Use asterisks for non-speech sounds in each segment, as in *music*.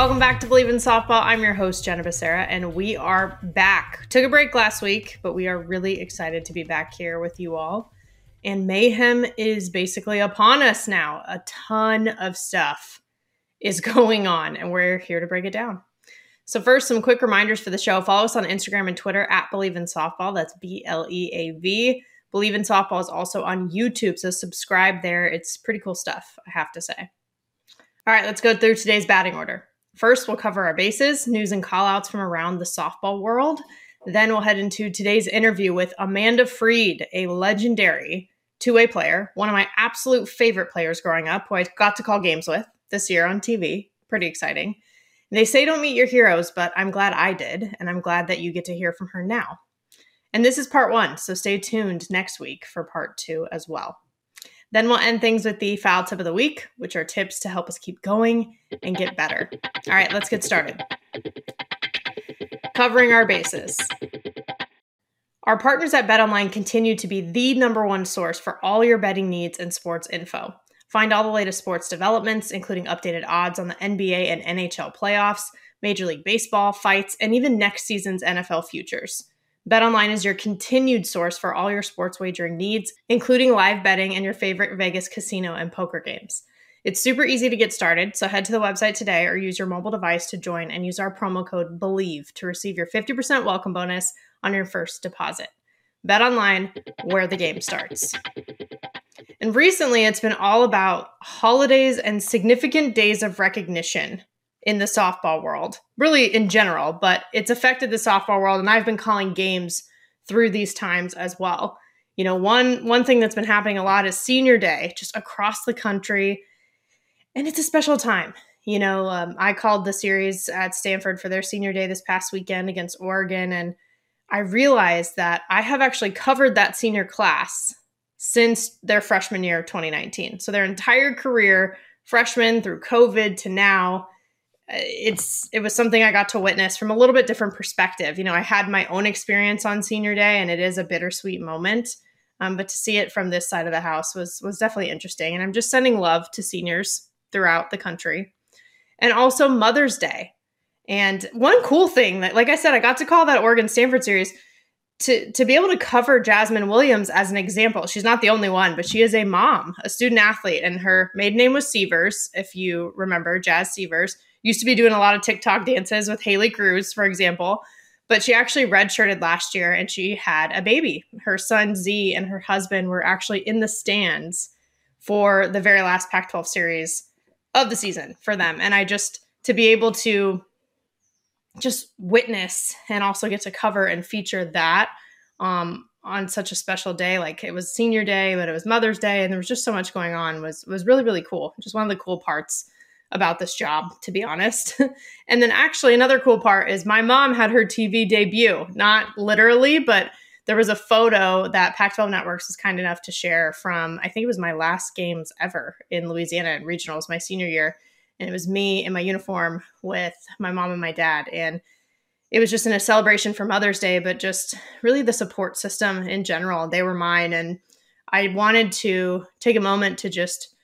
Welcome back to Bleav in Softball. I'm your host, Jenna Becerra, and we are back. Took a break last week, but we are really excited to be back here with you all. And mayhem is basically upon us now. A ton of stuff is *laughs* going on, and we're here to break it down. So, first, some quick reminders for the show. Follow us on Instagram and Twitter at Bleav in Softball. That's B L E A V. Bleav in Softball is also on YouTube, so subscribe there. It's pretty cool stuff, I have to say. All right, let's go through today's batting order. First, we'll cover our bases, news and callouts from around the softball world. Then we'll head into today's interview with Amanda Freed, a legendary two way player, one of my absolute favorite players growing up, who I got to call games with this year on TV. Pretty exciting. They say don't meet your heroes, but I'm glad I did, and I'm glad that you get to hear from her now. And this is part one, so stay tuned next week for part two as well. Then we'll end things with the foul tip of the week, which are tips to help us keep going and get better. All right, let's get started. Covering our bases. Our partners at BetOnline continue to be the number one source for all your betting needs and sports info. Find all the latest sports developments, including updated odds on the NBA and NHL playoffs, Major League Baseball, fights, and even next season's NFL futures. BetOnline is your continued source for all your sports wagering needs, including live betting and your favorite Vegas casino and poker games. It's super easy to get started, so head to the website today or use your mobile device to join and use our promo code BLEAV to receive your 50% welcome bonus on your first deposit. BetOnline, where the game starts. And recently, it's been all about holidays and significant days of recognition in the softball world, really in general, but it's affected the softball world. And I've been calling games through these times as well. You know, one one thing that's been happening a lot is senior day, just across the country, and it's a special time. You know, um, I called the series at Stanford for their senior day this past weekend against Oregon, and I realized that I have actually covered that senior class since their freshman year of 2019. So their entire career, freshman through COVID to now, it's it was something I got to witness from a little bit different perspective. You know, I had my own experience on senior day, and it is a bittersweet moment. Um, but to see it from this side of the house was was definitely interesting. And I'm just sending love to seniors throughout the country, and also Mother's Day. And one cool thing that, like I said, I got to call that Oregon Stanford series to to be able to cover Jasmine Williams as an example. She's not the only one, but she is a mom, a student athlete, and her maiden name was Severs. If you remember, Jazz Severs used to be doing a lot of TikTok dances with Haley Cruz, for example. But she actually redshirted last year and she had a baby. Her son Z and her husband were actually in the stands for the very last Pac 12 series of the season for them. And I just, to be able to just witness and also get to cover and feature that um, on such a special day like it was senior day but it was mother's day and there was just so much going on was was really really cool just one of the cool parts about this job, to be honest. *laughs* and then, actually, another cool part is my mom had her TV debut, not literally, but there was a photo that Pac 12 Networks was kind enough to share from, I think it was my last games ever in Louisiana in regionals, my senior year. And it was me in my uniform with my mom and my dad. And it was just in a celebration for Mother's Day, but just really the support system in general. They were mine. And I wanted to take a moment to just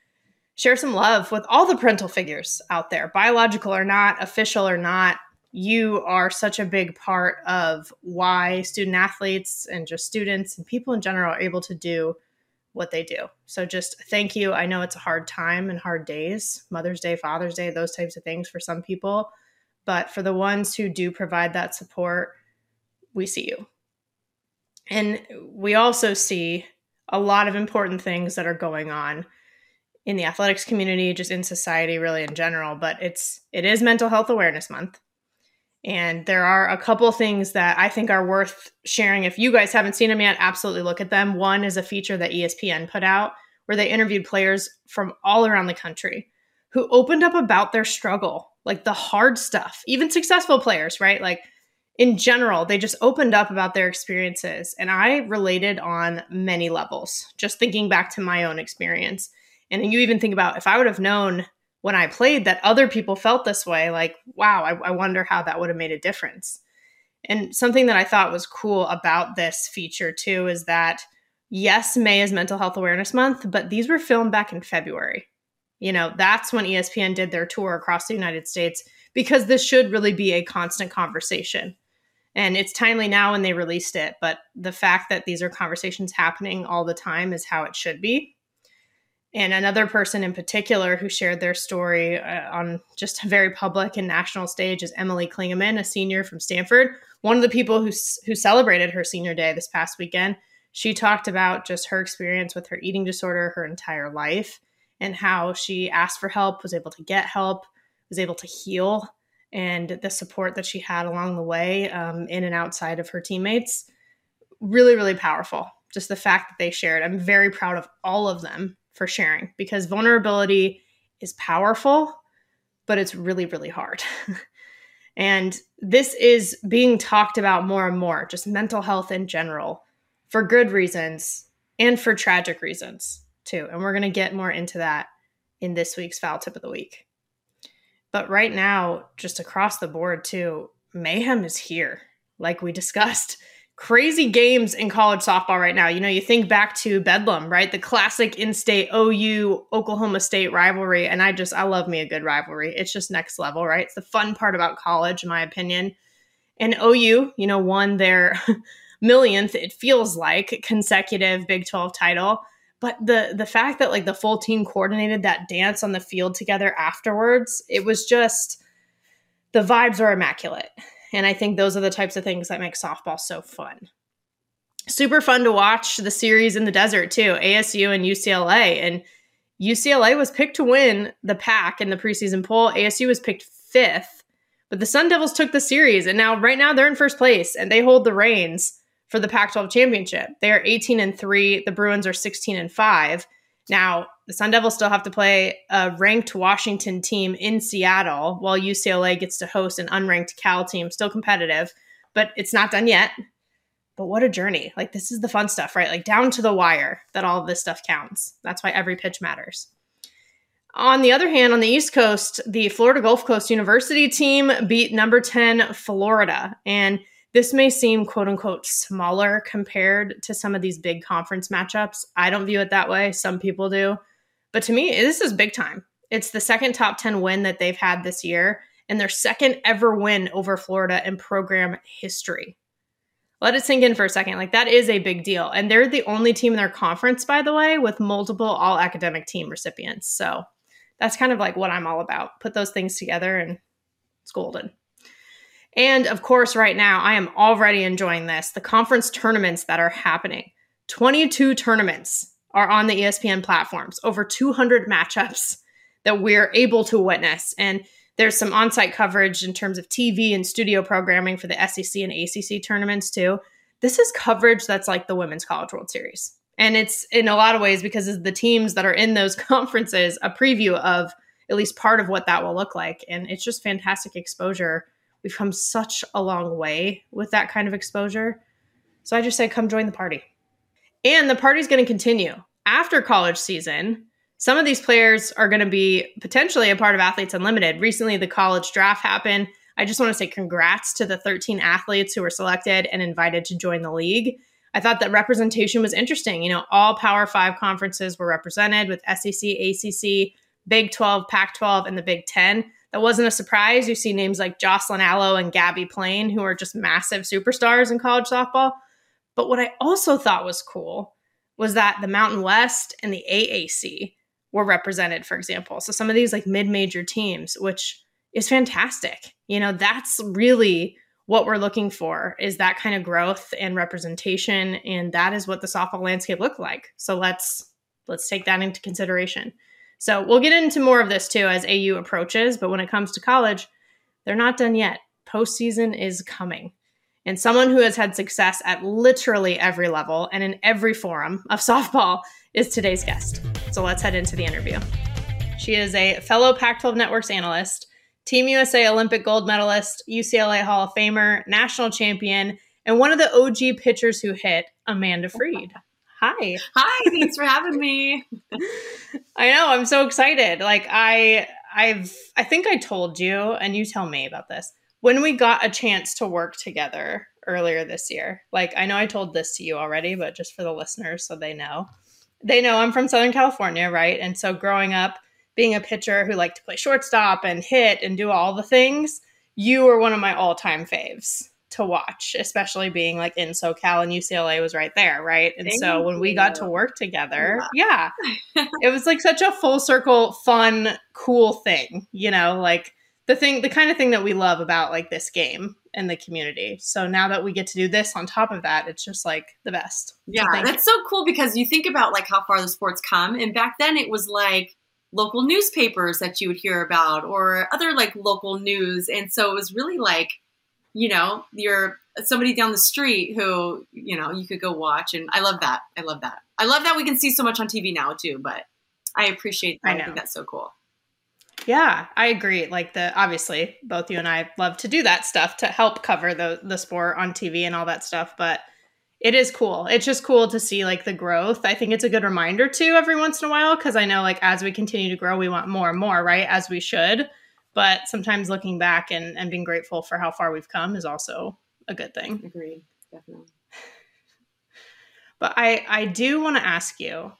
share some love with all the parental figures out there, biological or not, official or not you are such a big part of why student athletes and just students and people in general are able to do what they do. So just thank you. I know it's a hard time and hard days, Mother's Day, Father's Day, those types of things for some people, but for the ones who do provide that support, we see you. And we also see a lot of important things that are going on in the athletics community, just in society really in general, but it's it is mental health awareness month. And there are a couple things that I think are worth sharing. If you guys haven't seen them yet, absolutely look at them. One is a feature that ESPN put out where they interviewed players from all around the country who opened up about their struggle, like the hard stuff, even successful players, right? Like in general, they just opened up about their experiences. And I related on many levels, just thinking back to my own experience. And you even think about if I would have known when I played that other people felt this way. Like, wow, I, I wonder how that would have made a difference. And something that I thought was cool about this feature too is that yes, May is Mental Health Awareness Month, but these were filmed back in February. You know, that's when ESPN did their tour across the United States because this should really be a constant conversation. And it's timely now when they released it, but the fact that these are conversations happening all the time is how it should be. And another person in particular who shared their story uh, on just a very public and national stage is Emily Klingemann, a senior from Stanford. One of the people who, who celebrated her senior day this past weekend. She talked about just her experience with her eating disorder her entire life and how she asked for help, was able to get help, was able to heal, and the support that she had along the way um, in and outside of her teammates. Really, really powerful. Just the fact that they shared. I'm very proud of all of them for sharing because vulnerability is powerful, but it's really, really hard. *laughs* and this is being talked about more and more, just mental health in general, for good reasons and for tragic reasons too. And we're going to get more into that in this week's foul tip of the week. But right now, just across the board too, mayhem is here, like we *laughs* discussed crazy games in college softball right now. You know, you think back to Bedlam, right? The classic in-state OU Oklahoma State rivalry and I just I love me a good rivalry. It's just next level, right? It's the fun part about college in my opinion. And OU, you know, won their *laughs* millionth it feels like consecutive Big 12 title. But the the fact that like the full team coordinated that dance on the field together afterwards, it was just the vibes are immaculate. And I think those are the types of things that make softball so fun. Super fun to watch the series in the desert, too ASU and UCLA. And UCLA was picked to win the Pac in the preseason poll. ASU was picked fifth, but the Sun Devils took the series. And now, right now, they're in first place and they hold the reins for the Pac 12 championship. They are 18 and 3. The Bruins are 16 and 5. Now, the Sun Devils still have to play a ranked Washington team in Seattle, while UCLA gets to host an unranked Cal team, still competitive, but it's not done yet. But what a journey. Like, this is the fun stuff, right? Like, down to the wire that all of this stuff counts. That's why every pitch matters. On the other hand, on the East Coast, the Florida Gulf Coast University team beat number 10 Florida. And this may seem quote unquote smaller compared to some of these big conference matchups. I don't view it that way. Some people do. But to me, this is big time. It's the second top 10 win that they've had this year and their second ever win over Florida in program history. Let it sink in for a second. Like, that is a big deal. And they're the only team in their conference, by the way, with multiple all academic team recipients. So that's kind of like what I'm all about. Put those things together and it's golden. And of course, right now, I am already enjoying this the conference tournaments that are happening. 22 tournaments are on the ESPN platforms, over 200 matchups that we're able to witness. And there's some on site coverage in terms of TV and studio programming for the SEC and ACC tournaments, too. This is coverage that's like the Women's College World Series. And it's in a lot of ways because of the teams that are in those *laughs* conferences, a preview of at least part of what that will look like. And it's just fantastic exposure We've come such a long way with that kind of exposure. So I just say, come join the party. And the party's going to continue after college season. Some of these players are going to be potentially a part of Athletes Unlimited. Recently, the college draft happened. I just want to say congrats to the 13 athletes who were selected and invited to join the league. I thought that representation was interesting. You know, all Power Five conferences were represented with SEC, ACC, Big 12, Pac 12, and the Big 10. That wasn't a surprise. You see names like Jocelyn Alo and Gabbie Plain, who are just massive superstars in college softball. But what I also thought was cool was that the Mountain West and the AAC were represented, for example. So some of these like mid major teams, which is fantastic. You know, that's really what we're looking for is that kind of growth and representation and that is what the softball landscape looked like so let's let's take that into consideration so we'll get into more of this too as au approaches but when it comes to college they're not done yet. Postseason is coming. And someone who has had success at literally every level and in every forum of *laughs* softball is today's guest. So let's head into the interview. She is a fellow pac 12 networks analyst Team USA Olympic gold medalist, UCLA Hall of Famer, national champion, and one of the OG pitchers who hit, Amanda Freed. Hi. Hi, thanks for having me. *laughs* I know, I'm so excited. Like I I've I think I told you and you tell me about this. When we got a chance to work together earlier this year. Like I know I told this to you already, but just for the listeners so they know. They know I'm from Southern California, right? And so growing up being a pitcher who liked to play shortstop and hit and do all the things, you were one of my all time faves to watch, especially being like in SoCal and UCLA was right there, right? And Thank so when you. we got to work together, yeah, yeah *laughs* it was like such a full circle, fun, cool thing, you know, like the thing, the kind of thing that we love about like this game and the community. So now that we get to do this on top of that, it's just like the best. Yeah, so that's so cool because you think about like how far the sports come, and back then it was like local newspapers that you would hear about or other like local news. And so it was really like, you know, you're somebody down the street who, you know, you could go watch. And I love that. I love that. I love that we can see so much on TV now too, but I appreciate that. I, I think that's so cool. Yeah, I agree. Like the obviously both you and I love to do that stuff to help cover the the sport on TV and all that stuff, but it is cool. It's just cool to see like the growth. I think it's a good reminder too every once in a while because I know like as we continue to grow, we want more and more, right? As we should. But sometimes looking back and, and being grateful for how far we've come is also a good thing. Agreed. Definitely. *laughs* But I I do want to ask you,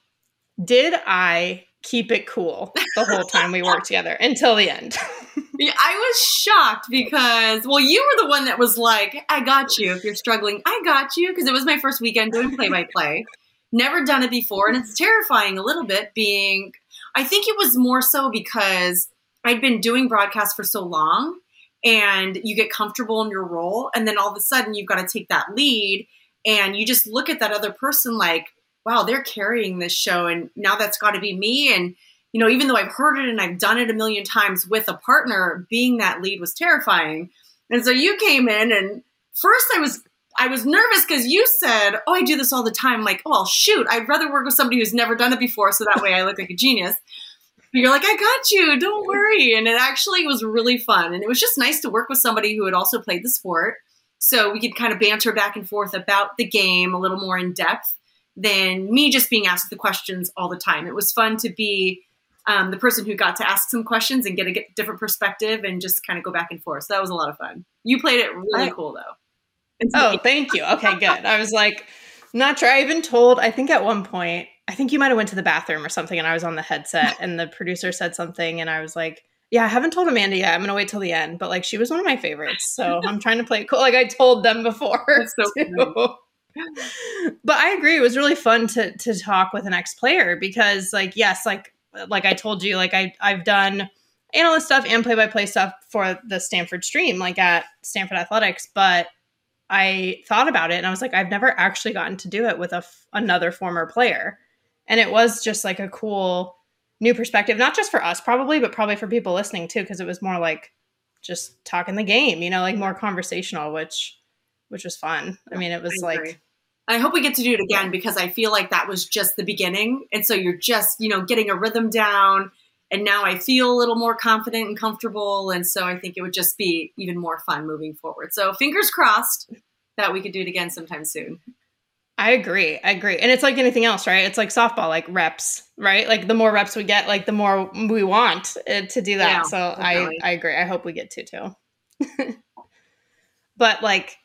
did I keep it cool the whole time we worked together *laughs* until the end? *laughs* yeah, I was shocked because, well, you were the one that was like, I got you if you're struggling. I got you because it was my first weekend doing play by play. Never done it before. And it's terrifying a little bit being, I think it was more so because I'd been doing broadcasts for so long and you get comfortable in your role. And then all of a sudden you've got to take that lead and you just look at that other person like, wow, they're carrying this show. And now that's got to be me. And you know, even though I've heard it and I've done it a million times with a partner, being that lead was terrifying. And so you came in and first I was I was nervous because you said, "Oh, I do this all the time." I'm like, "Oh, shoot, I'd rather work with somebody who's never done it before, so that way I look like a genius." You're like, "I got you, don't worry." And it actually was really fun, and it was just nice to work with somebody who had also played the sport, so we could kind of banter back and forth about the game a little more in depth than me just being asked the questions all the time. It was fun to be um, the person who got to ask some questions and get a different perspective and just kind of go back and forth. So that was a lot of fun. You played it really I, cool though. Oh, thank you. Okay, good. I was like, not sure. I even told. I think at one point, I think you might have went to the bathroom or something, and I was on the headset, and the producer said something, and I was like. Yeah, I haven't told Amanda yet. I'm gonna wait till the end, but like she was one of my favorites, so *laughs* I'm trying to play it cool. Like I told them before. So but I agree. It was really fun to to talk with an ex player because, like, yes, like like I told you, like I I've done analyst stuff and play by play stuff for the Stanford stream, like at Stanford Athletics, but I thought about it and I was like, I've never actually gotten to do it with a f- another former player, and it was just like a cool new perspective, not just for us probably, but probably for people listening too, because it was more like just talking the game, you know, like more conversational, which which was fun. I mean, it was like I hope we get to do it again because I feel like that was just the beginning. And so you're just, you know, getting a rhythm down. And now I feel a little more confident and comfortable. And so I think it would just be even more fun moving forward. So fingers crossed that we could do it again sometime soon. I agree. I agree. And it's like anything else, right? It's like softball, like reps, right? Like the more reps we get, like the more we want uh, to do that. Yeah, so definitely. I I agree. I hope we get to too. *laughs* but like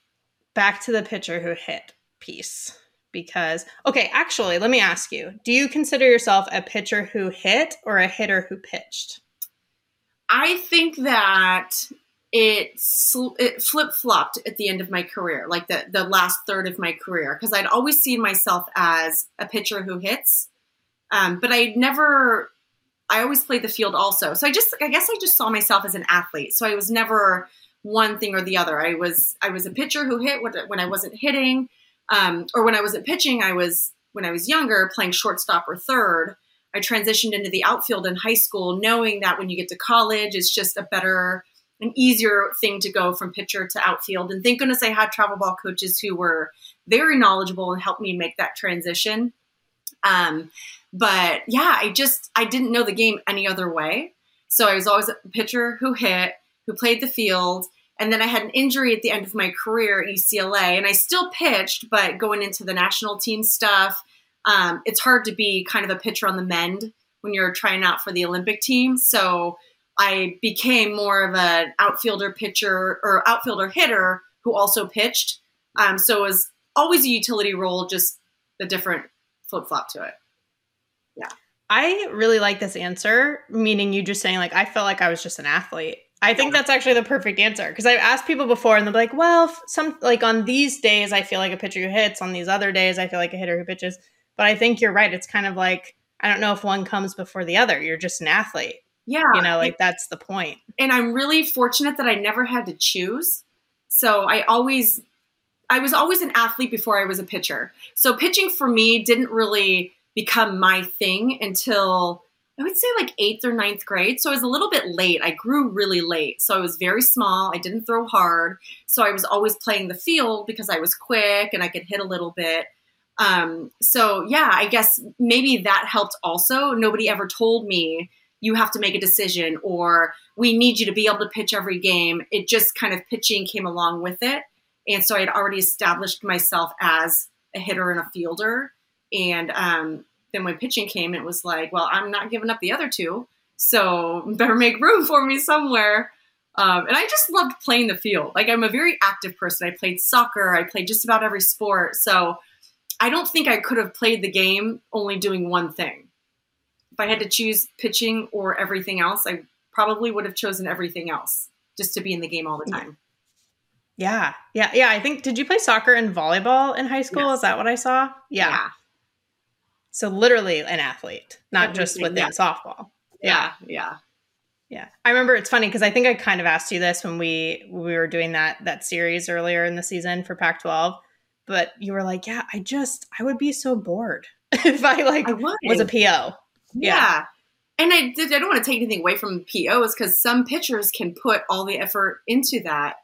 back to the pitcher who hit piece because okay, actually, let me ask you. Do you consider yourself a pitcher who hit or a hitter who pitched? I think that it sl- it flip flopped at the end of my career, like the the last third of my career, because I'd always seen myself as a pitcher who hits, um, but I never. I always played the field also, so I just I guess I just saw myself as an athlete. So I was never one thing or the other. I was I was a pitcher who hit when I wasn't hitting, um, or when I wasn't pitching. I was when I was younger playing shortstop or third. I transitioned into the outfield in high school, knowing that when you get to college, it's just a better, an easier thing to go from pitcher to outfield. And thank goodness I had travel ball coaches who were very knowledgeable and helped me make that transition. Um, but yeah, I just I didn't know the game any other way. So I was always a pitcher who hit, who played the field, and then I had an injury at the end of my career at UCLA, and I still pitched, but going into the national team stuff um, it's hard to be kind of a pitcher on the mend when you're trying out for the Olympic team. So I became more of an outfielder pitcher or outfielder hitter who also pitched. Um, so it was always a utility role, just a different flip flop to it. Yeah. I really like this answer, meaning you just saying like I felt like I was just an athlete. I think that's actually the perfect answer because I've asked people before and they're like, "Well, f- some like on these days I feel like a pitcher who hits, on these other days I feel like a hitter who pitches." But I think you're right. It's kind of like I don't know if one comes before the other. You're just an athlete, Yeah. you know, like that's the point. and I'm really fortunate that I never had to choose. So I always, I was always an athlete before I was a pitcher. So pitching for me didn't really become my thing until I would say like eighth or ninth grade. So I was a little bit late. I grew really late. So I was very small. I didn't throw hard. So I was always playing the field because I was quick and I could hit a little bit. Um, so yeah, I guess maybe that helped also. Nobody ever told me you have to make a decision or we need you to be able to pitch every game. It just kind of pitching came along with it. And so I had already established myself as a hitter and a fielder. And um, then when pitching came, it was like, well, I'm not giving up the other two. So better make room for me somewhere. Um, and I just loved playing the field. Like I'm a very active person. I played soccer. I played just about every sport. So I don't think I could have played the game only doing one thing. I had to choose pitching or everything else, I probably would have chosen everything else just to be in the game all the time. Yeah, yeah, yeah. I think did you play soccer and volleyball in high school? Yes. Is that what I saw? Yeah. So literally an athlete, not just within yeah. softball. Yeah. Yeah. Yeah. I remember it's funny because I think I kind of asked you this when we we were doing that that series earlier in the season for Pac-12, but you were like, "Yeah, I just I would be so bored *laughs* if I like I was a PO." Yeah. Yeah. And I, I don't want to take anything away from POs because some pitchers can put all the effort into that.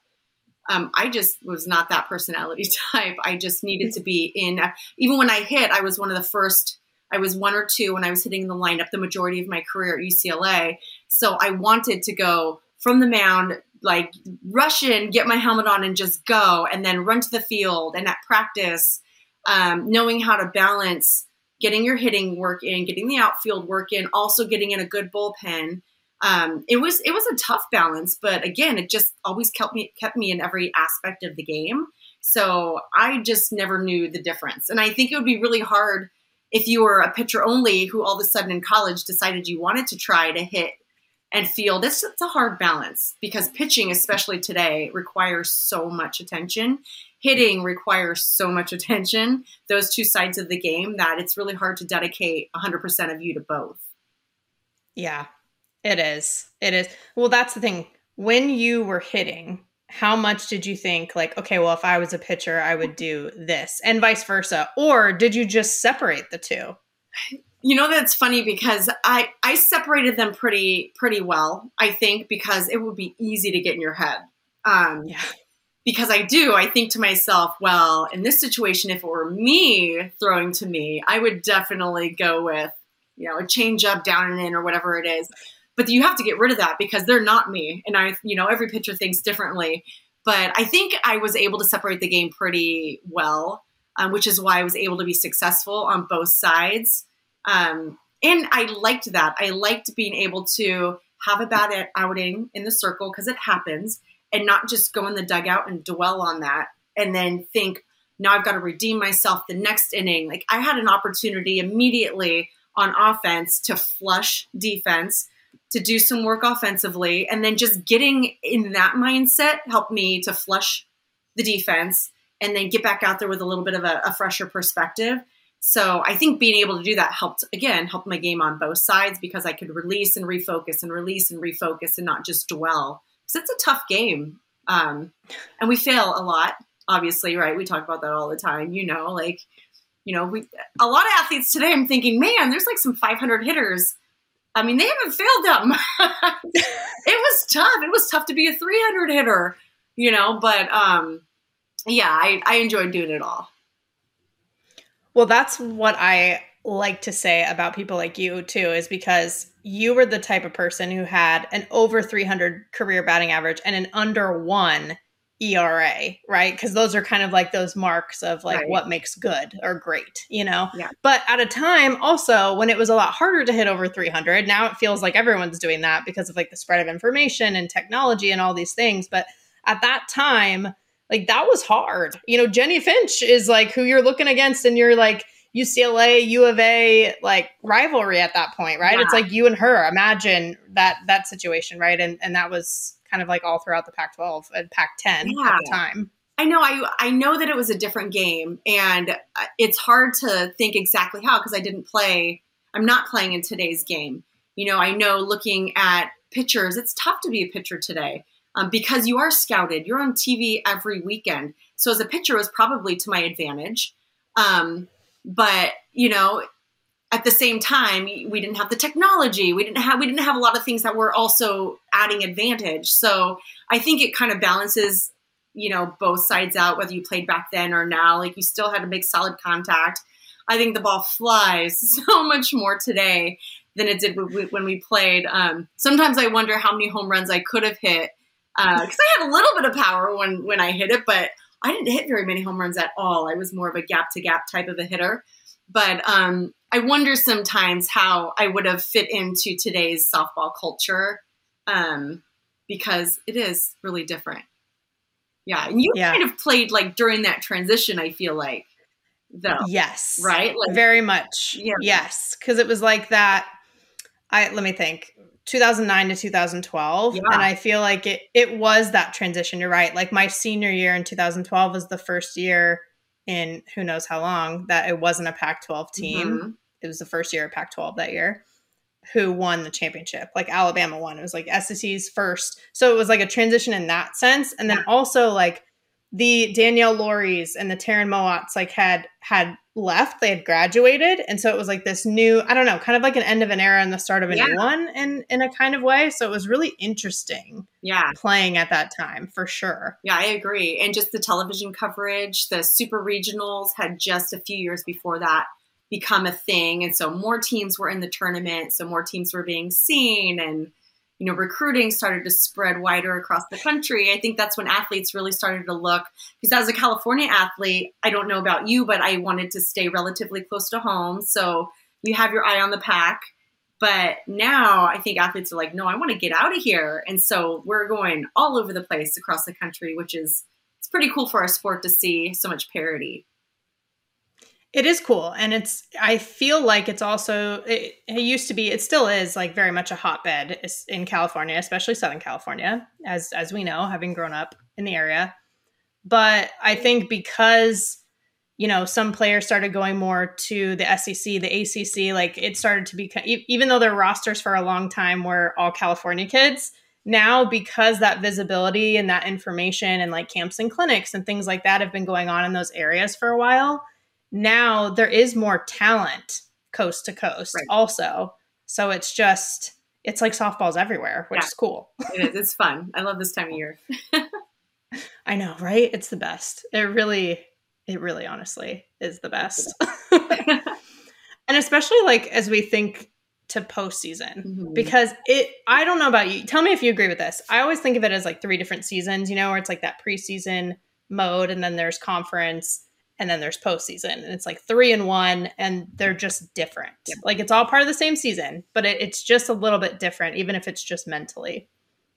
Um, I just was not that personality *laughs* type. I just needed to be in. Even when I hit, I was one of the first. I was one or two when I was hitting the lineup the majority of my career at UCLA. So I wanted to go from the mound, like rush in, get my helmet on, and just go, and then run to the field. And at practice, um, knowing how to balance getting your hitting work in, getting the outfield work in, also getting in a good bullpen. Um, it was it was a tough balance, but again, it just always kept me kept me in every aspect of the game. So I just never knew the difference, and I think it would be really hard if you were a pitcher only who all of a sudden in college decided you wanted to try to hit and field. It's, it's a hard balance because pitching, especially today, requires so much attention. Hitting requires so much *laughs* attention. Those two sides of the game that it's really hard to dedicate 100% of you to both. Yeah. It is. It is. Well, that's the thing. When you were hitting, how much did you think like, okay, well, if I was a pitcher, I would do this and vice versa? Or did you just separate the two? *laughs* You know that's funny because I I separated them pretty pretty well. I think because it would be easy to get in your head. Um, Yeah. because I do. I think to myself, well, in this situation, if it were me throwing to me, I would definitely go with you know a change up, down and in, or whatever it is. But you have to get rid of that because they're not me, and I you know every pitcher thinks differently. But I think I was able to separate the game pretty well. um, which is why I was able to be successful on both sides. Um, and I liked that. I liked being able to have a bad outing in the circle because it happens and not just go in the dugout and dwell on that and then think, now I've got to redeem myself the next inning. Like I had an opportunity immediately on offense to flush defense, to do some work offensively, and then just getting in that mindset helped me to flush the defense and then get back out there with a little bit of a, a fresher perspective. So I think being able to do that helped again help my game on both sides because I could release and refocus and release and refocus and not just dwell. Because it's a tough game um, and we fail a lot obviously right? We talk about that all the time you know like you know we a lot of athletes today I'm thinking man there's like some 500 hitters. I mean they haven't failed them *laughs* it was tough. It was tough to be a 300 hitter you know but um yeah I, I enjoyed doing it all well, that's what I like to say about people like you too is because you were the type of person who had an over 300 career batting average and an under 1 ERA, right? Because those are kind of like those marks of like right. what makes good or great, you know? Yeah. But at a time also when it was a lot harder to hit over 300, now it feels like everyone's doing that because of like the spread of information and technology and all these things. But at that time, like that was hard. You know, Jennie Finch is like who you're looking against and you're like UCLA, U of A like rivalry at that point, right? Yeah. It's like you and her. Imagine that that situation, right? And and that was kind of like all throughout the Pac-12 and Pac-10 yeah. at the time. I know I I know that it was a different game and uh, it's hard to think exactly how because I didn't play I'm not playing in today's game. You know, I know looking at pitchers, it's tough to be a pitcher today um, because you are scouted. You're on TV every weekend. So as a pitcher, it was probably to my advantage. Um, but you know, at the same time, we didn't have the technology. We didn't have we didn't have a lot of things that were also adding advantage. So I think it kind of balances, you know, both sides out. Whether you played back then or now, like you still had to make solid contact. I think the ball flies *laughs* so much more today than it did when we played. Um, sometimes I wonder how many home runs I could have hit because uh, I had a little bit of power when when I hit it, but I didn't hit very many home runs at all. I was more of a gap to gap type of a hitter. But um, I wonder sometimes how I would have fit into today's softball culture um, because it is really different. Yeah, and you yeah. kind of played like during that transition. I feel like, though. Yes. Right. Like, very much. Yeah. Yes, because it was like that. I let me think. 2009 to 2012 yeah. and i feel like it it was that transition. You're right. Like my senior year in 2012 was the first year in who knows how long that it wasn't a pac 12 team. Mm-hmm. it was the first year of pac 12 that year who won the championship. Like alabama won. It was like sec's first. So it was like a transition in that sense. And then also like the Danielle Lawries and the Taryn Mowatts like had had left. They had graduated, and so it was like this new, I don't know, kind of like an end of an era and the start of a yeah. new one, in in a kind of way. So it was really interesting. Yeah, playing at that time for sure. Yeah, I agree. And just the television coverage, the super regionals had just a few years before that become a thing, and so more teams were in the tournament, so more teams were being seen and you know, recruiting started to spread wider across the country, I think that's when athletes really started to look. Because as a California athlete, I don't know about you, but I wanted to stay relatively close to home. So you have your eye on the Pac. But now I think athletes are like, no, I want to get out of here. And so we're going all over the place across the country, which is it's pretty cool for our sport to see so much parity. It is cool. And it's, I feel like it's also, it, it, used to be, it still is like very much a hotbed in California, especially Southern California, as, as we know, having grown up in the area. But I think because, you know, some players started going more to the SEC, the ACC, like it started to become, even though their rosters for a long time were all California kids, now because that visibility and that information and like camps and clinics and things like that have been going on in those areas for a while now there is more talent coast to coast right. also. So it's just it's like softballs everywhere, which yeah. is cool. it is. It's fun. I love this time of year. *laughs* I know, right? It's the best. It really, it really honestly is the best. *laughs* and especially like as we think to postseason, mm-hmm. because it, I don't know about you. Tell me if you agree with this. I always think of it as like three different seasons, you know, where it's like that preseason mode and then there's conference and then there's postseason, and it's like three and one, and they're just different. Like it's all part of the same season, but it, it's just a little bit different, even if it's just mentally.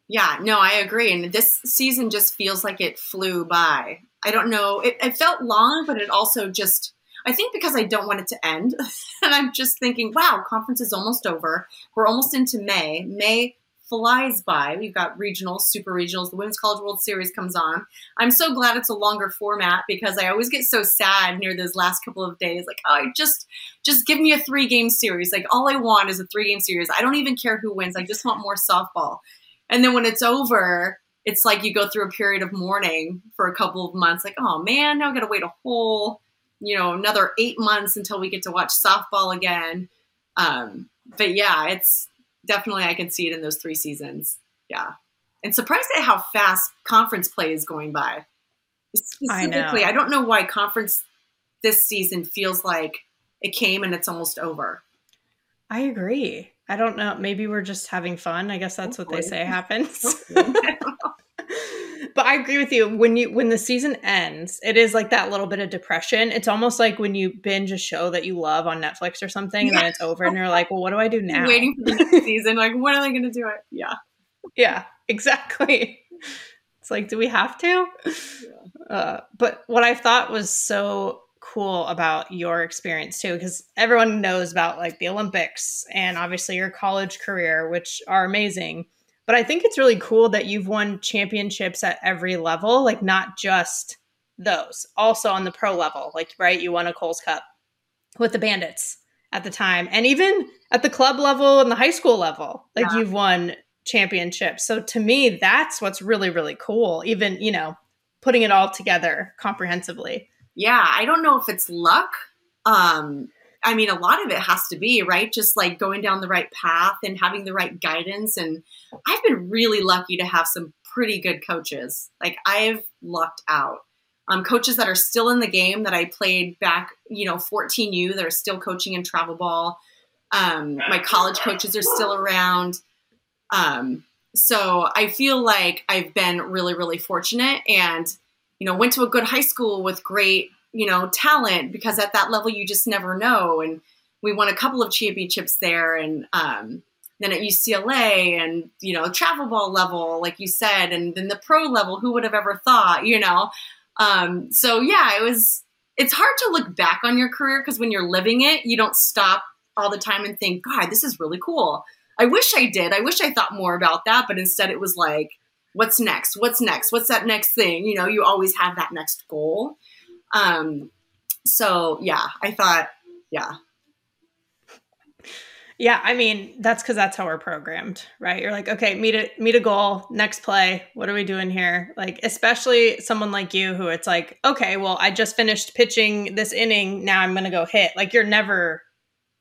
Yeah, no, I agree. And this season just feels like it flew by. I don't know. It, it felt long, but it also just, I think because I don't want it to end. *laughs* and I'm just thinking, wow, conference is almost over. We're almost into May. May flies by. We've got regionals, super regionals. The Women's College World Series comes on. I'm so glad it's a longer format because I always get so sad near those last couple of days. Like, oh, I just, just give me a three game series. Like, all I want is a three game series. I don't even care who wins. I just want more softball. And then when it's over, it's like you go through a period of mourning for a couple of months, like, oh man, now I gotta wait a whole, you know, another eight months until we get to watch softball again. Um, but yeah, it's definitely I can see it in those three seasons. Yeah. And surprised at how fast conference play is going by. Specifically, I, I don't know why conference this season feels like it came and it's almost over. I agree. I don't know. Maybe we're just having fun. I guess that's Hopefully. what they say happens. *laughs* but I agree with you. When you when the season ends, it is like that little bit of depression. It's almost like when you binge a show that you love on Netflix or something, yeah. and then it's over, and you're like, "Well, what do I do now?" Waiting for the next *laughs* season. Like, when are they going to do it? Yeah. Yeah. Exactly. It's like, do we have to? Yeah. Uh, but what I thought was so cool about your experience too because everyone knows about like the olympics and obviously your college career which are amazing but i think it's really cool that you've won championships at every level like not just those also on the pro level like right you won a Cowles Cup with the bandits at the time and even at the club level and the high school level like yeah. you've won championships so to me that's what's really really cool even you know putting it all together comprehensively yeah, I don't know if it's luck. Um, I mean, a lot of it has to be, right? Just like going down the right path and having the right guidance. And I've been really lucky to have some pretty good coaches. Like, I've lucked out. Um, coaches that are still in the game that I played back, you know, 14U that are still coaching in travel ball. Um, my college coaches are still around. Um, so I feel like I've been really, really fortunate. And you know, went to a good high school with great, you know, talent because at that level you just never know. And we won a couple of championships there and um, then at UCLA and, you know, travel ball level, like you said, and then the pro level, who would have ever thought, you know? Um, so yeah, it was, it's hard to look back on your career because when you're living it, you don't stop all the time and think, God, this is really cool. I wish I did. I wish I thought more about that, but instead it was like, what's next what's next what's that next thing you know you always have that next goal um so yeah i thought yeah. Yeah i mean that's because that's how we're programmed right? You're like okay meet a meet a goal next play what are we doing here? Like especially someone like you who it's like okay well i just finished pitching this inning now i'm gonna go hit. Like you're never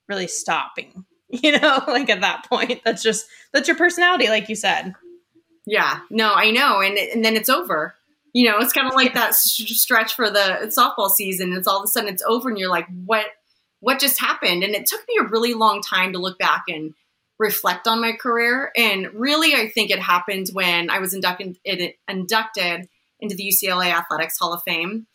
really stopping *laughs* you know *laughs* like at that point. That's just that's your personality like you said. Yeah, no, I know, and and then it's over. You know, it's kind of like that stretch for the softball season. It's all of a sudden it's over, and you're like, what what just happened? And it took me a really long time to look back and reflect on my career. And really, I think it happened when I was inducted inducted into the UCLA Athletics Hall of Fame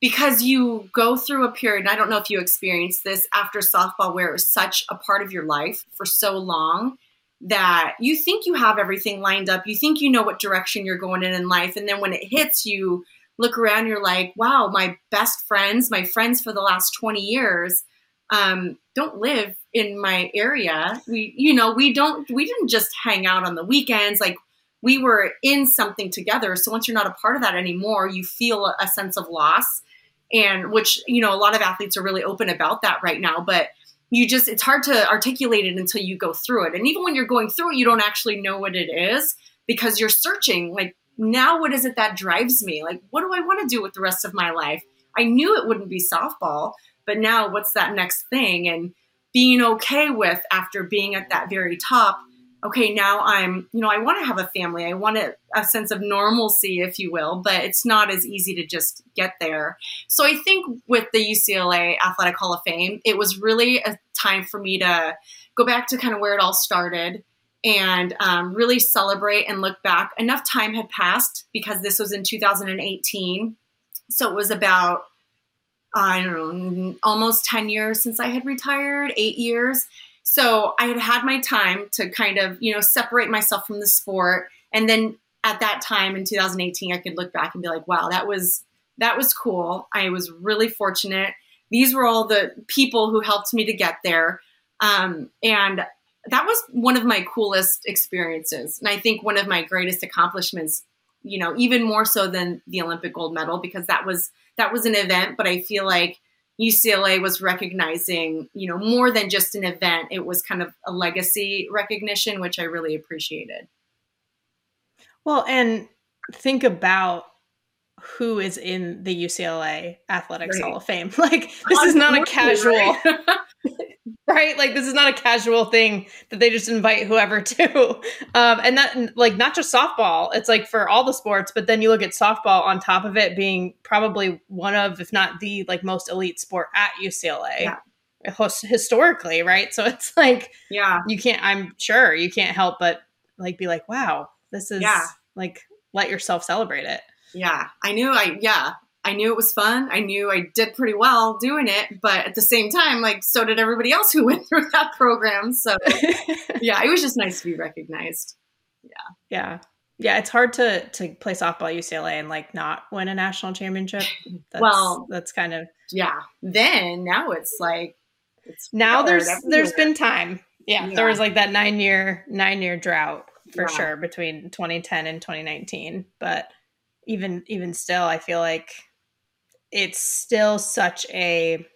because you go through a period, and I don't know if you experienced this after softball, where it was such a part of your life for so long that you think you have everything lined up. You think you know what direction you're going in in life. And then when it hits you, look around, you're like, wow, my best friends, my friends for the last 20 years, um, don't live in my area. We, you know, we don't, we didn't just hang out on the weekends. Like we were in something together. So once you're not a part of that anymore, you feel a sense of loss. And which, you know, a lot of athletes are really open about that right now. But you just it's hard to articulate it until you go through it. And even when you're going through it you don't actually know what it is because you're searching like now what is it that drives me? Like what do i want to do with the rest of my life? I knew it wouldn't be softball but now what's that next thing? And being okay with after being at that very top okay, now I'm, you know, I want to have a family. I want a, a, sense of normalcy, if you will, but it's not as easy to just get there. So I think with the UCLA Athletic Hall of Fame, it was really a time for me to go back to kind of where it all started and um, really celebrate and look back. Enough time had passed because this was in 2018. So it was about I don't know, almost 10 years since I had retired, eight years. So I had had my time to kind of, you know, separate myself from the sport. And then at that time in 2018, I could look back and be like, wow, that was, that was cool. I was really fortunate. These were all the people who helped me to get there. Um, and that was one of my coolest experiences. And I think one of my greatest accomplishments, you know, even more so than the Olympic gold medal, because that was, that was an event, but I feel like UCLA was recognizing, you know, more than just an event. It was kind of a legacy recognition, which I really appreciated. Well, and think about who is in the UCLA Athletics right. Hall of Fame. *laughs* Like this is not a casual *laughs* right? Like this is not a casual thing that they just invite whoever *laughs* to. Um, and that like not just softball, it's like for all the sports, but then you look at softball on top of it being probably one of, if not the like most elite sport at UCLA. Yeah. Historically, right? So it's like, yeah, you can't. I'm sure you can't help but like be like, wow, this is yeah. like let yourself celebrate it. Yeah, I knew. I yeah, I knew it was fun. I knew I did pretty well doing it, but at the same time, like so did everybody else who *laughs* went through that program. So *laughs* yeah, it was just nice to be recognized. Yeah. Yeah. Yeah, it's hard to to play softball at UCLA and like not win a national championship. That's, well, that's kind of yeah. Then now it's like it's now there's there's been time. Yeah, yeah, there was like that nine year nine year drought for yeah. sure between 2010 and 2019. But even even still, I feel like it's still such a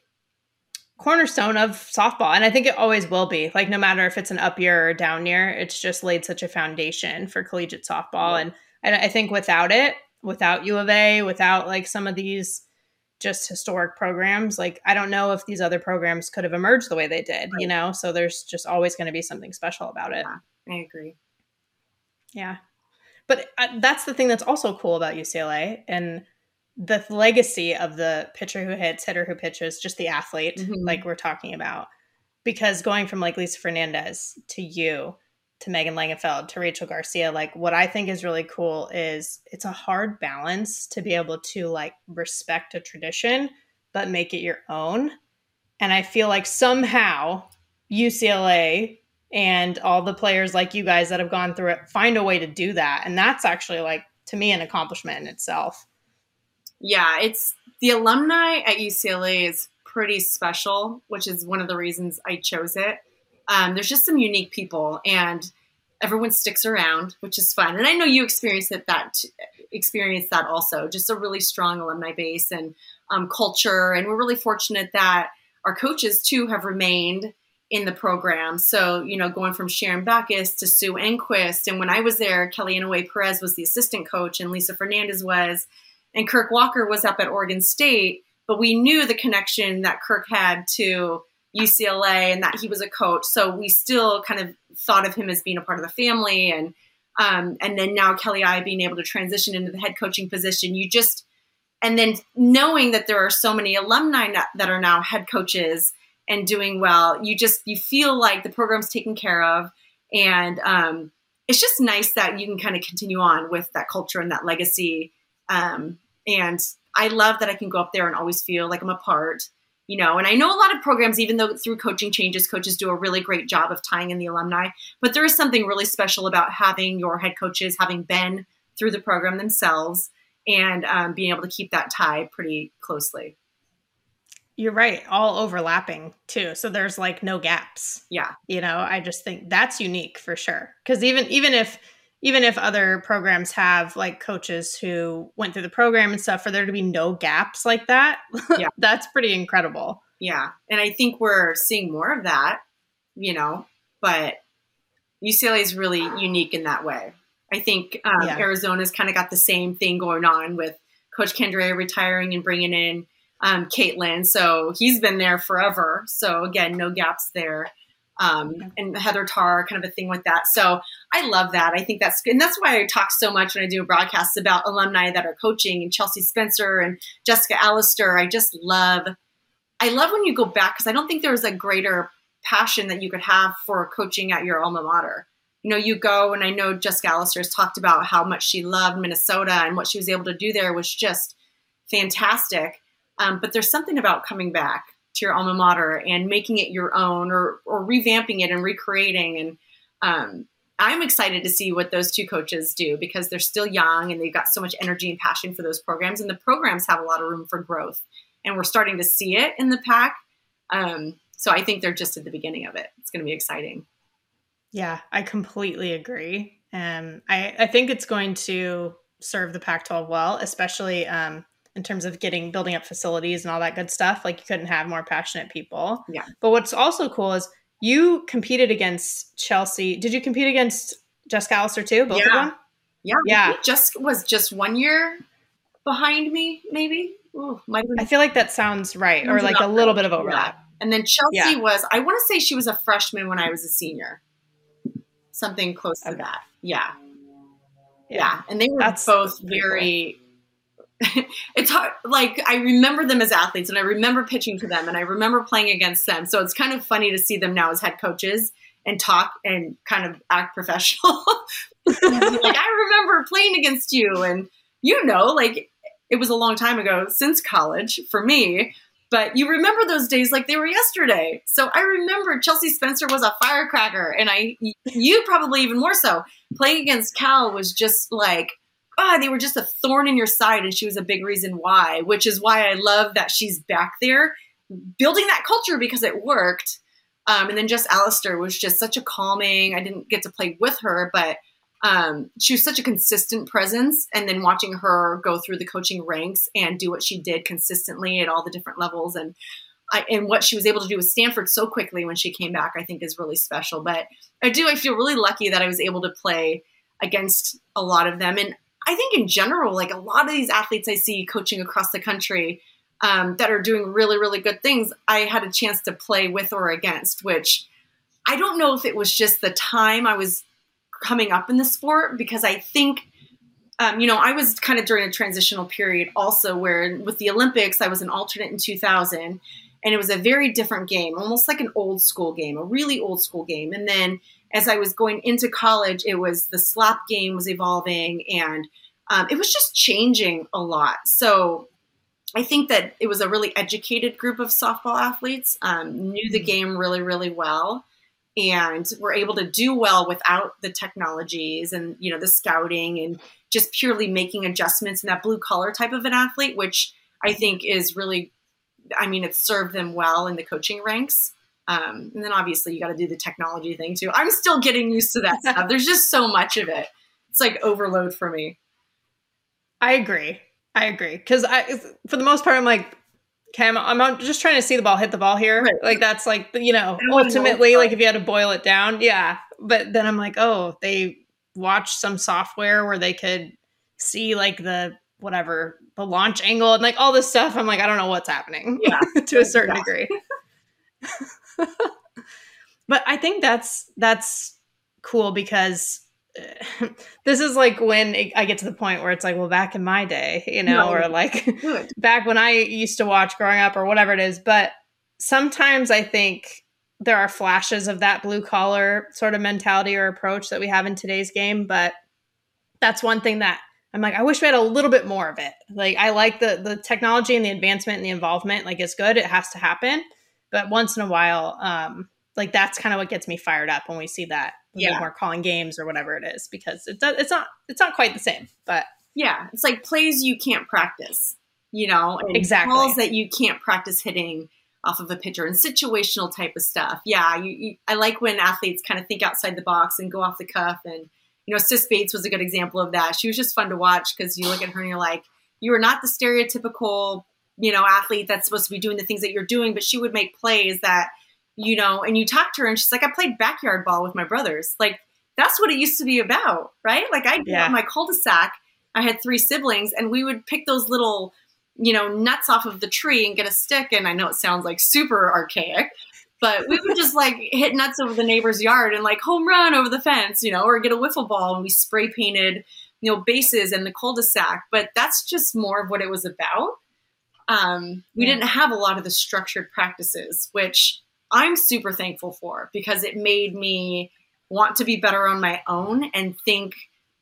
cornerstone of softball and i think it always will be like no matter if it's an up year or down year it's just laid such a foundation for collegiate softball yeah. and, and i think without it without u of a without like some of these just historic programs like i don't know if these other programs could have emerged the way they did right. you know so there's just always going to be something special about it yeah, i agree yeah but uh, that's the thing that's also cool about ucla and the legacy of the pitcher who hits, hitter who pitches, just the athlete, mm-hmm. like we're talking about. Because going from like Lisa Fernandez to you to Megan Langenfeld to Rachel Garcia, like what I think is really cool is it's a hard balance to be able to like respect a tradition, but make it your own. And I feel like somehow UCLA and all the players like you guys that have gone through it find a way to do that. And that's actually like to me an accomplishment in itself yeah, it's the alumni at UCLA is pretty special, which is one of the reasons I chose it. Um, there's just some unique people, and everyone sticks around, which is fun. And I know you experienced it, that experienced that also. Just a really strong alumni base and um, culture, and we're really fortunate that our coaches too have remained in the program. So, you know, going from Sharon Backus to Sue Enquist. And when I was there, Kelly Inouye Perez was the assistant coach and Lisa Fernandez was and Kirk Walker was up at Oregon State, but we knew the connection that Kirk had to UCLA and that he was a coach. So we still kind of thought of him as being a part of the family. And um, and then now Kelly I being able to transition into the head coaching position, you just and then knowing that there are so many alumni that are now head coaches and doing well, you just you feel like the program's taken care of, and um, it's just nice that you can kind of continue on with that culture and that legacy um, and I love that I can go up there and always feel like I'm a part, you know. And I know a lot of programs, even though through coaching changes, coaches do a really great job of tying in the alumni, but there is something really special about having your head coaches having been through the program themselves and um, being able to keep that tie pretty closely. You're right, all overlapping too. So there's like no gaps. Yeah. You know, I just think that's unique for sure. Cuz even even if even if other programs have like coaches who went through the program and stuff for there to be no gaps like that *laughs* yeah. that's pretty incredible yeah and i think we're seeing more of that you know but ucla is really unique in that way i think um, yeah. arizona's kind of got the same thing going on with coach Candrea retiring and bringing in um, caitlin so he's been there forever so again no gaps there um, and Heather Tarr, kind of a thing with that. So I love that. I think that's good. And that's why I talk so much when I do broadcasts about alumni that are coaching and Chelsea Spencer and Jessica Allister. I just love, I love when you go back because I don't think there's a greater passion that you could have for coaching at your alma mater. You know, you go, and I know Jessica Allister has talked about how much she loved Minnesota and what she was able to do there was just fantastic. Um, but there's something about coming back to your alma mater and making it your own or, or revamping it and recreating. And um, I'm excited to see what those two coaches do because they're still young and they've got so much energy and passion for those programs. And the programs have a lot of room for growth. And we're starting to see it in the Pac. Um, so I think they're just at the beginning of it. It's going to be exciting. Yeah, I completely agree. Um, I, I think it's going to serve the Pac 12 well, especially um, in terms of getting building up facilities and all that good stuff. Like you couldn't have more passionate people. Yeah. But what's also cool is you competed against Chelsea. Did you compete against Jessica Allister too? Both yeah. of them? Yeah. Yeah. Just was just one year behind me, maybe. Ooh, might been I feel like that sounds right, or like a little bit of overlap. And then Chelsea Yeah. was, I want to say she was a freshman when I was a senior. Something close to that. Yeah. Yeah. And they were That's both very, *laughs* it's hard. Like, I remember them as athletes and I remember pitching to them and I remember playing against them. So it's kind of funny to see them now as head coaches and talk and kind of act professional. *laughs* like, I remember playing against you. And, you know, like, it was a long time ago since college for me, but you remember those days like they were yesterday. So I remember Chelsea Spencer was a firecracker, and I, you probably even more so. Playing against Cal was just like, ah, they were just a thorn in your side, and she was a big reason why. Which is why I love that she's back there, building that culture because it worked. Um, and then Jess Allister was just such a calming. I didn't get to play with her, but um, she was such a consistent presence. And then watching her go through the coaching ranks and do what she did consistently at all the different levels and I, and what she was able to do with Stanford so quickly when she came back, I think is really special. But I do, I feel really lucky that I was able to play against a lot of them. And I think in general, like a lot of these athletes I see coaching across the country um, that are doing really, really good things, I had a chance to play with or against, which I don't know if it was just the time I was coming up in the sport because I think, um, you know, I was kind of during a transitional period also where with the Olympics, I was an alternate in 2000 and it was a very different game, almost like an old school game, a really old school game. And then as I was going into college, it was the slap game was evolving and um, it was just changing a lot. So I think that it was a really educated group of softball athletes, um, knew the game really, really well and were able to do well without the technologies and you know the scouting and just purely making adjustments in that blue collar type of an athlete which i think is really i mean it served them well in the coaching ranks um, and then obviously you got to do the technology thing too i'm still getting used to that *laughs* stuff there's just so much of it it's like overload for me I agree. I agree because I, for the most part, I'm like, okay, I'm, I'm just trying to see the ball hit the ball here. Right. Like that's like you know, ultimately, like if you had to boil it down, yeah. But then I'm like, oh, they watched some software where they could see like the whatever the launch angle and like all this stuff. I'm like, I don't know what's happening. Yeah. *laughs* to a certain Yeah. degree. *laughs* *laughs* but I think that's that's cool because uh, *laughs* this is like when it, I get to the point where it's like, well, back in my day, you know, Right. or like good *laughs* back when I used to watch growing up or whatever it is. But sometimes I think there are flashes of that blue collar sort of mentality or approach that we have in today's game. But that's one thing that I'm like, I wish we had a little bit more of it. Like, I like the the technology and the advancement and the involvement. Like, it's good. It has to happen. But once in a while, um, like that's kind of what gets me fired up when we see that. When Yeah. we're calling games or whatever it is, because it does, it's not it's not quite the same. But yeah it's like plays you can't practice you know and Exactly. balls that you can't practice hitting off of a pitcher and situational type of stuff yeah you, you, i like when athletes kind of think outside the box and go off the cuff and you know sis bates was a good example of that she was just fun to watch because you look at her and you're like you are not the stereotypical you know athlete that's supposed to be doing the things that you're doing but she would make plays that you know and you talk to her and she's like i played backyard ball with my brothers like that's what it used to be about right like i Yeah. my cul-de-sac I had three siblings, and we would pick those little, you know, nuts off of the tree and get a stick. And I know it sounds like super archaic, but we would just like hit nuts over the neighbor's yard and like home run over the fence, you know, or get a wiffle ball, and we spray painted, you know, bases and the cul-de-sac. But that's just more of what it was about. Um, we Yeah. didn't have a lot of the structured practices, which I'm super thankful for because it made me want to be better on my own and think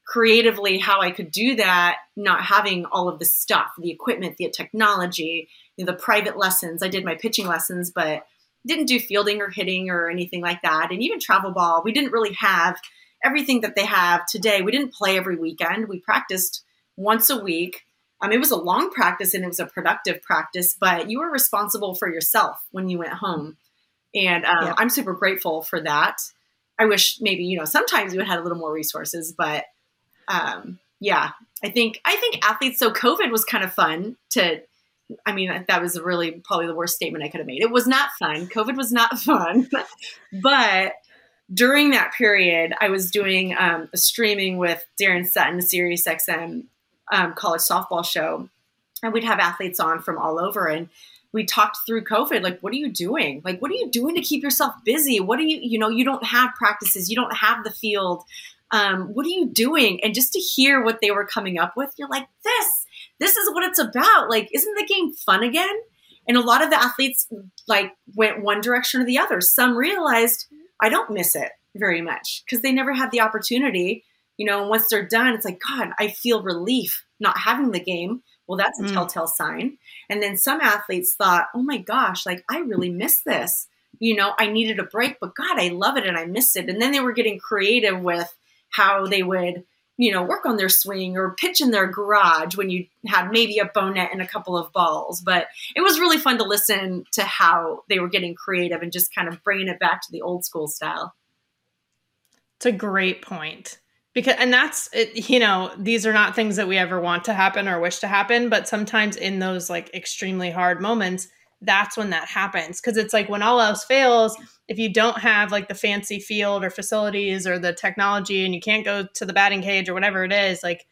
creatively how I could do that, not having all of the stuff, the equipment, the technology, you know, the private lessons. I did my pitching lessons, but didn't do fielding or hitting or anything like that. And even travel ball, we didn't really have everything that they have today. We didn't play every weekend. We practiced once a week. Um, it was a long practice and it was a productive practice, but you were responsible for yourself when you went home. And um, yeah. I'm super grateful for that. I wish maybe, you know, sometimes you had a little more resources, but um, yeah, I think, I think athletes, so COVID was kind of fun to, I mean, that was really probably the worst statement I could have made. It was not fun. COVID was not *laughs* fun, but during that period, I was doing um, a streaming with Darren Sutton, Sirius XM um, college softball show, and we'd have athletes on from all over, and we talked through COVID. Like, what are you doing? Like, what are you doing to keep yourself busy? What are you, you know, you don't have practices, you don't have the field. Um, what are you doing? And just to hear what they were coming up with, you're like, this, this is what it's about. Like, isn't the game fun again? And a lot of the athletes like went one direction or the other. Some realized I don't miss it very much because they never had the opportunity. You know, once they're done, it's like, God, I feel relief not having the game. Well, that's a mm. telltale sign. And then some athletes thought, oh my gosh, like I really miss this. You know, I needed a break, but God, I love it and I miss it. And then they were getting creative with how they would, you know, work on their swing or pitch in their garage when you had maybe a bow net and a couple of balls. But it was really fun to listen to how they were getting creative and just kind of bringing it back to the old school style. It's a great point because and that's it, you know these are not things that we ever want to happen or wish to happen but sometimes in those like extremely hard moments that's when that happens. Because it's like when all else fails if you don't have like the fancy field or facilities or the technology and you can't go to the batting cage or whatever it is like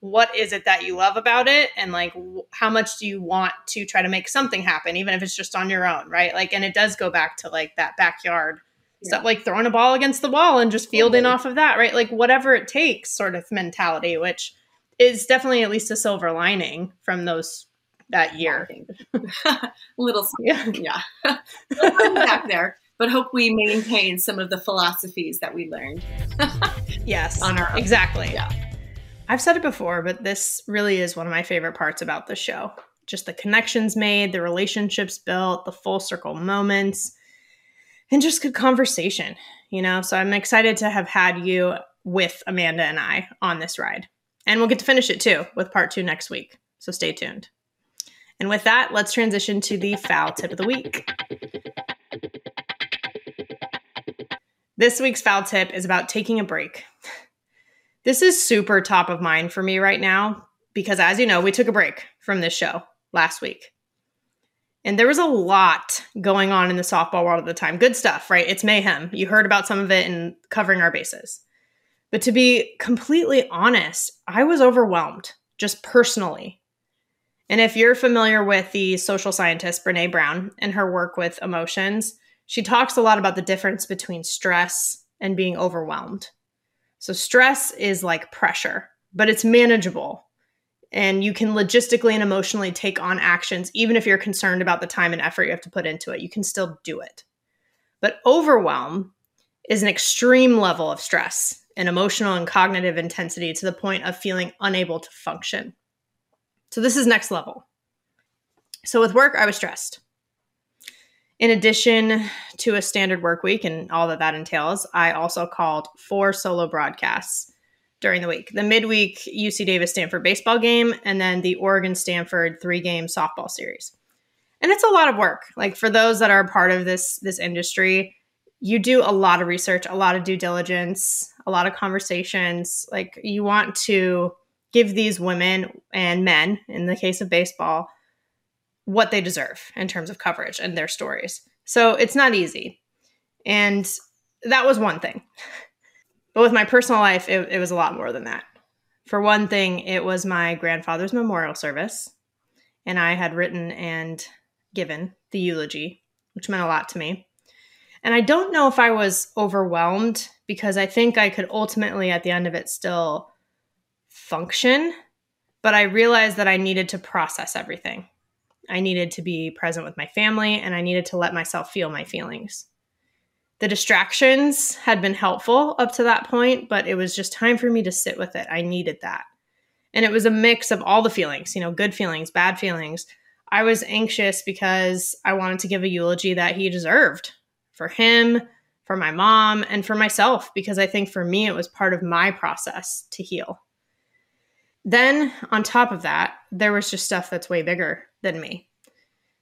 what is it that you love about it? And like how much do you want to try to make something happen even if it's just on your own right? Like and it does go back to like that backyard yeah. like throwing a ball against the wall and just fielding off of that, right? Like whatever it takes sort of mentality, which is definitely at least a silver lining from those that year. *laughs* Little yeah, yeah. *laughs* back there, but hope we maintain some of the philosophies that we learned. *laughs* yes, on our own. exactly. Yeah. I've said it before, but this really is one of my favorite parts about the show. Just the connections made, the relationships built, the full circle moments and just good conversation, you know? So I'm excited to have had you with Amanda and I on this ride. And we'll get to finish it too with part two next week. So stay tuned. And with that, let's transition to the foul tip of the week. This week's foul tip is about taking a break. This is super top of mind for me right now because, as you know, we took a break from this show last week. And there was a lot going on in the softball world at the time. Good stuff, right? It's mayhem. You heard about some of it in covering our bases. But to be completely honest, I was overwhelmed just personally. And if you're familiar with the social scientist Brene Brown and her work with emotions, she talks a lot about the difference between stress and being overwhelmed. So, stress is like pressure, but it's manageable and you can logistically and emotionally take on actions even if you're concerned about the time and effort you have to put into it you can still do it. But overwhelm is an extreme level of stress and emotional and cognitive intensity to the point of feeling unable to function. So this is next level. So with work i was stressed. In addition to a standard work week and all that that entails i also called four solo broadcasts during the week the midweek UC Davis Stanford baseball game, and then the Oregon Stanford three game softball series. And it's a lot of work. Like for those that are part of this this industry, you do a lot of research, a lot of due diligence, a lot of conversations. Like you want to give these women and men, in the case of baseball, what they deserve in terms of coverage and their stories. So it's not easy. And that was one thing. *laughs* But with my personal life, it, it was a lot more than that. For one thing, it was my grandfather's memorial service, and I had written and given the eulogy, which meant a lot to me. And I don't know if I was overwhelmed because I think I could ultimately, at the end of it, still function. But I realized that I needed to process everything. I needed to be present with my family and I needed to let myself feel my feelings. The distractions had been helpful up to that point, but it was just time for me to sit with it. I needed that. And it was a mix of all the feelings, you know, good feelings, bad feelings, I was anxious because I wanted to give a eulogy that he deserved for him, for my mom, and for myself, because I think for me, it was part of my process to heal. Then, on top of that, there was just stuff that's way bigger than me.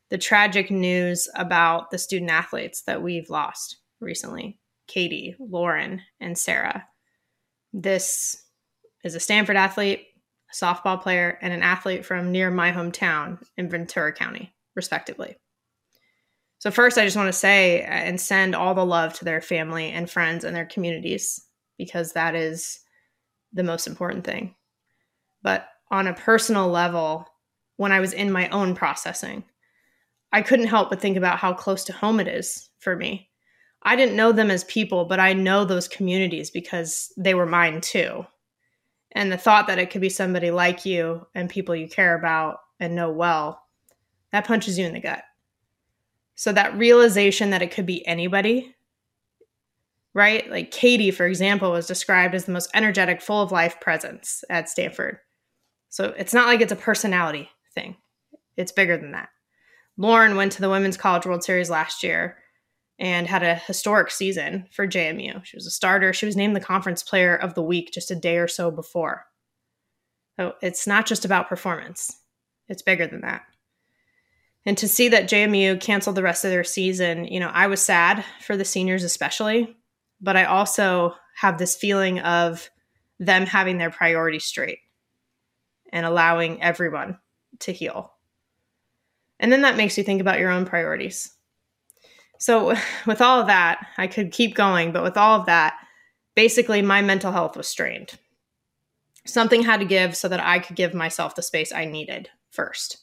The tragic news about the student athletes that we've lost recently Katie, Lauren, and Sarah. This is a Stanford athlete, a softball player, and an athlete from near my hometown in Ventura County, respectively. So, first, I just want to say uh, and send all the love to their family and friends and their communities because that is the most important thing. But on a personal level, when I was in my own processing, I couldn't help but think about how close to home it is for me. I didn't know them as people, but I know those communities because they were mine too. And the thought that it could be somebody like you and people you care about and know well, that punches you in the gut. So that realization that it could be anybody, right? Like Katie, for example, was described as the most energetic, full of life presence at Stanford. So it's not like it's a personality thing, it's bigger than that. Lauren went to the Women's College World Series last year and had a historic season for JMU. She was a starter. She was named the conference player of the week just a day or so before. So it's not just about performance, it's bigger than that. And to see that JMU canceled the rest of their season, you know, I was sad for the seniors, especially, but I also have this feeling of them having their priorities straight and allowing everyone to heal. And then that makes you think about your own priorities. So, *laughs* with all of that, I could keep going, but with all of that, basically my mental health was strained. Something had to give so that I could give myself the space I needed first.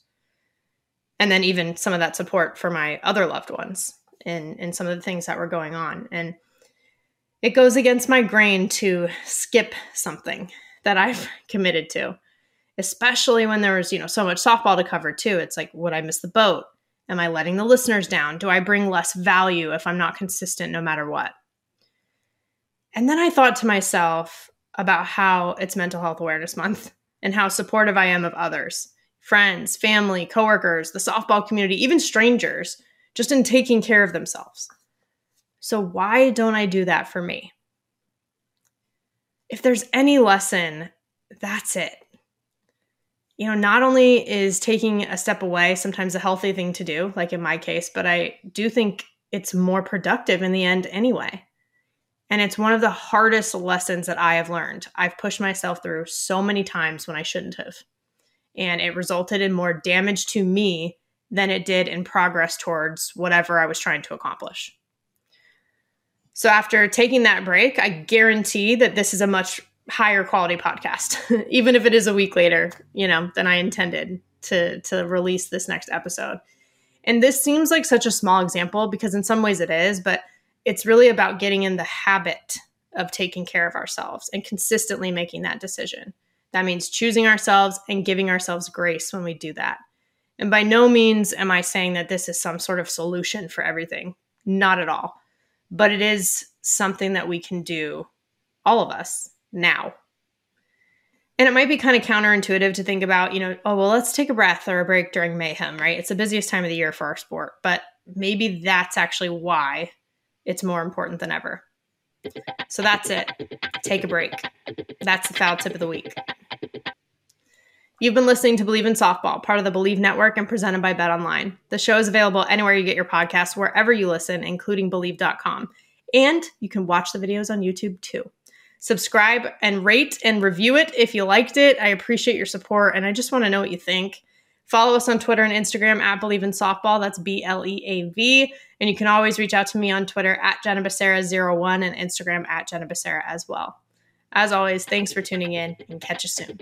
And then even some of that support for my other loved ones and in some of the things that were going on. And it goes against my grain to skip something that I've *laughs* committed to, especially when there was, you know, so much softball to cover too. It's like, would I miss the boat? Am I letting the listeners down? Do I bring less value if I'm not consistent no matter what? And then I thought to myself about how it's Mental Health Awareness Month *laughs* and how supportive I am of others friends, family, coworkers, the softball community, even strangers, just in taking care of themselves. So, why don't I do that for me? If there's any lesson, that's it you know, not only is taking a step away sometimes a healthy thing to do, like in my case, but I do think it's more productive in the end anyway. And it's one of the hardest lessons that I have learned. I've pushed myself through so many times when I shouldn't have. And it resulted in more damage to me than it did in progress towards whatever I was trying to accomplish. So after taking that break, I guarantee that this is a much higher quality podcast, *laughs* even if it is a week later, you know, than I intended to to release this next episode. And this seems like such a small example because in some ways it is, but it's really about getting in the habit of taking care of ourselves and consistently making that decision. That means choosing ourselves and giving ourselves grace when we do that. And by no means am I saying that this is some sort of solution for everything. Not at all. But it is something that we can do, all of us, now. And it might be kind of counterintuitive to think about, you know, oh, well, let's take a breath or a break during mayhem, right? It's the busiest time of the year for our sport, but maybe that's actually why it's more important than ever. So that's it. Take a break. That's the foul tip of the week. You've been listening to Bleav in Softball, part of the Bleav Network and presented by Bet Online. The show is available anywhere you get your podcasts, wherever you listen, including Bleav.com. And you can watch the videos on YouTube too subscribe and rate and review it if you liked it. I appreciate your support and I just want to know what you think. Follow us on Twitter and Instagram at Bleav in Softball. That's B L E A V. And you can always reach out to me on Twitter at Jenna Becerra01 and Instagram at Jenna Becerra as well. As always, thanks for tuning in and catch you soon.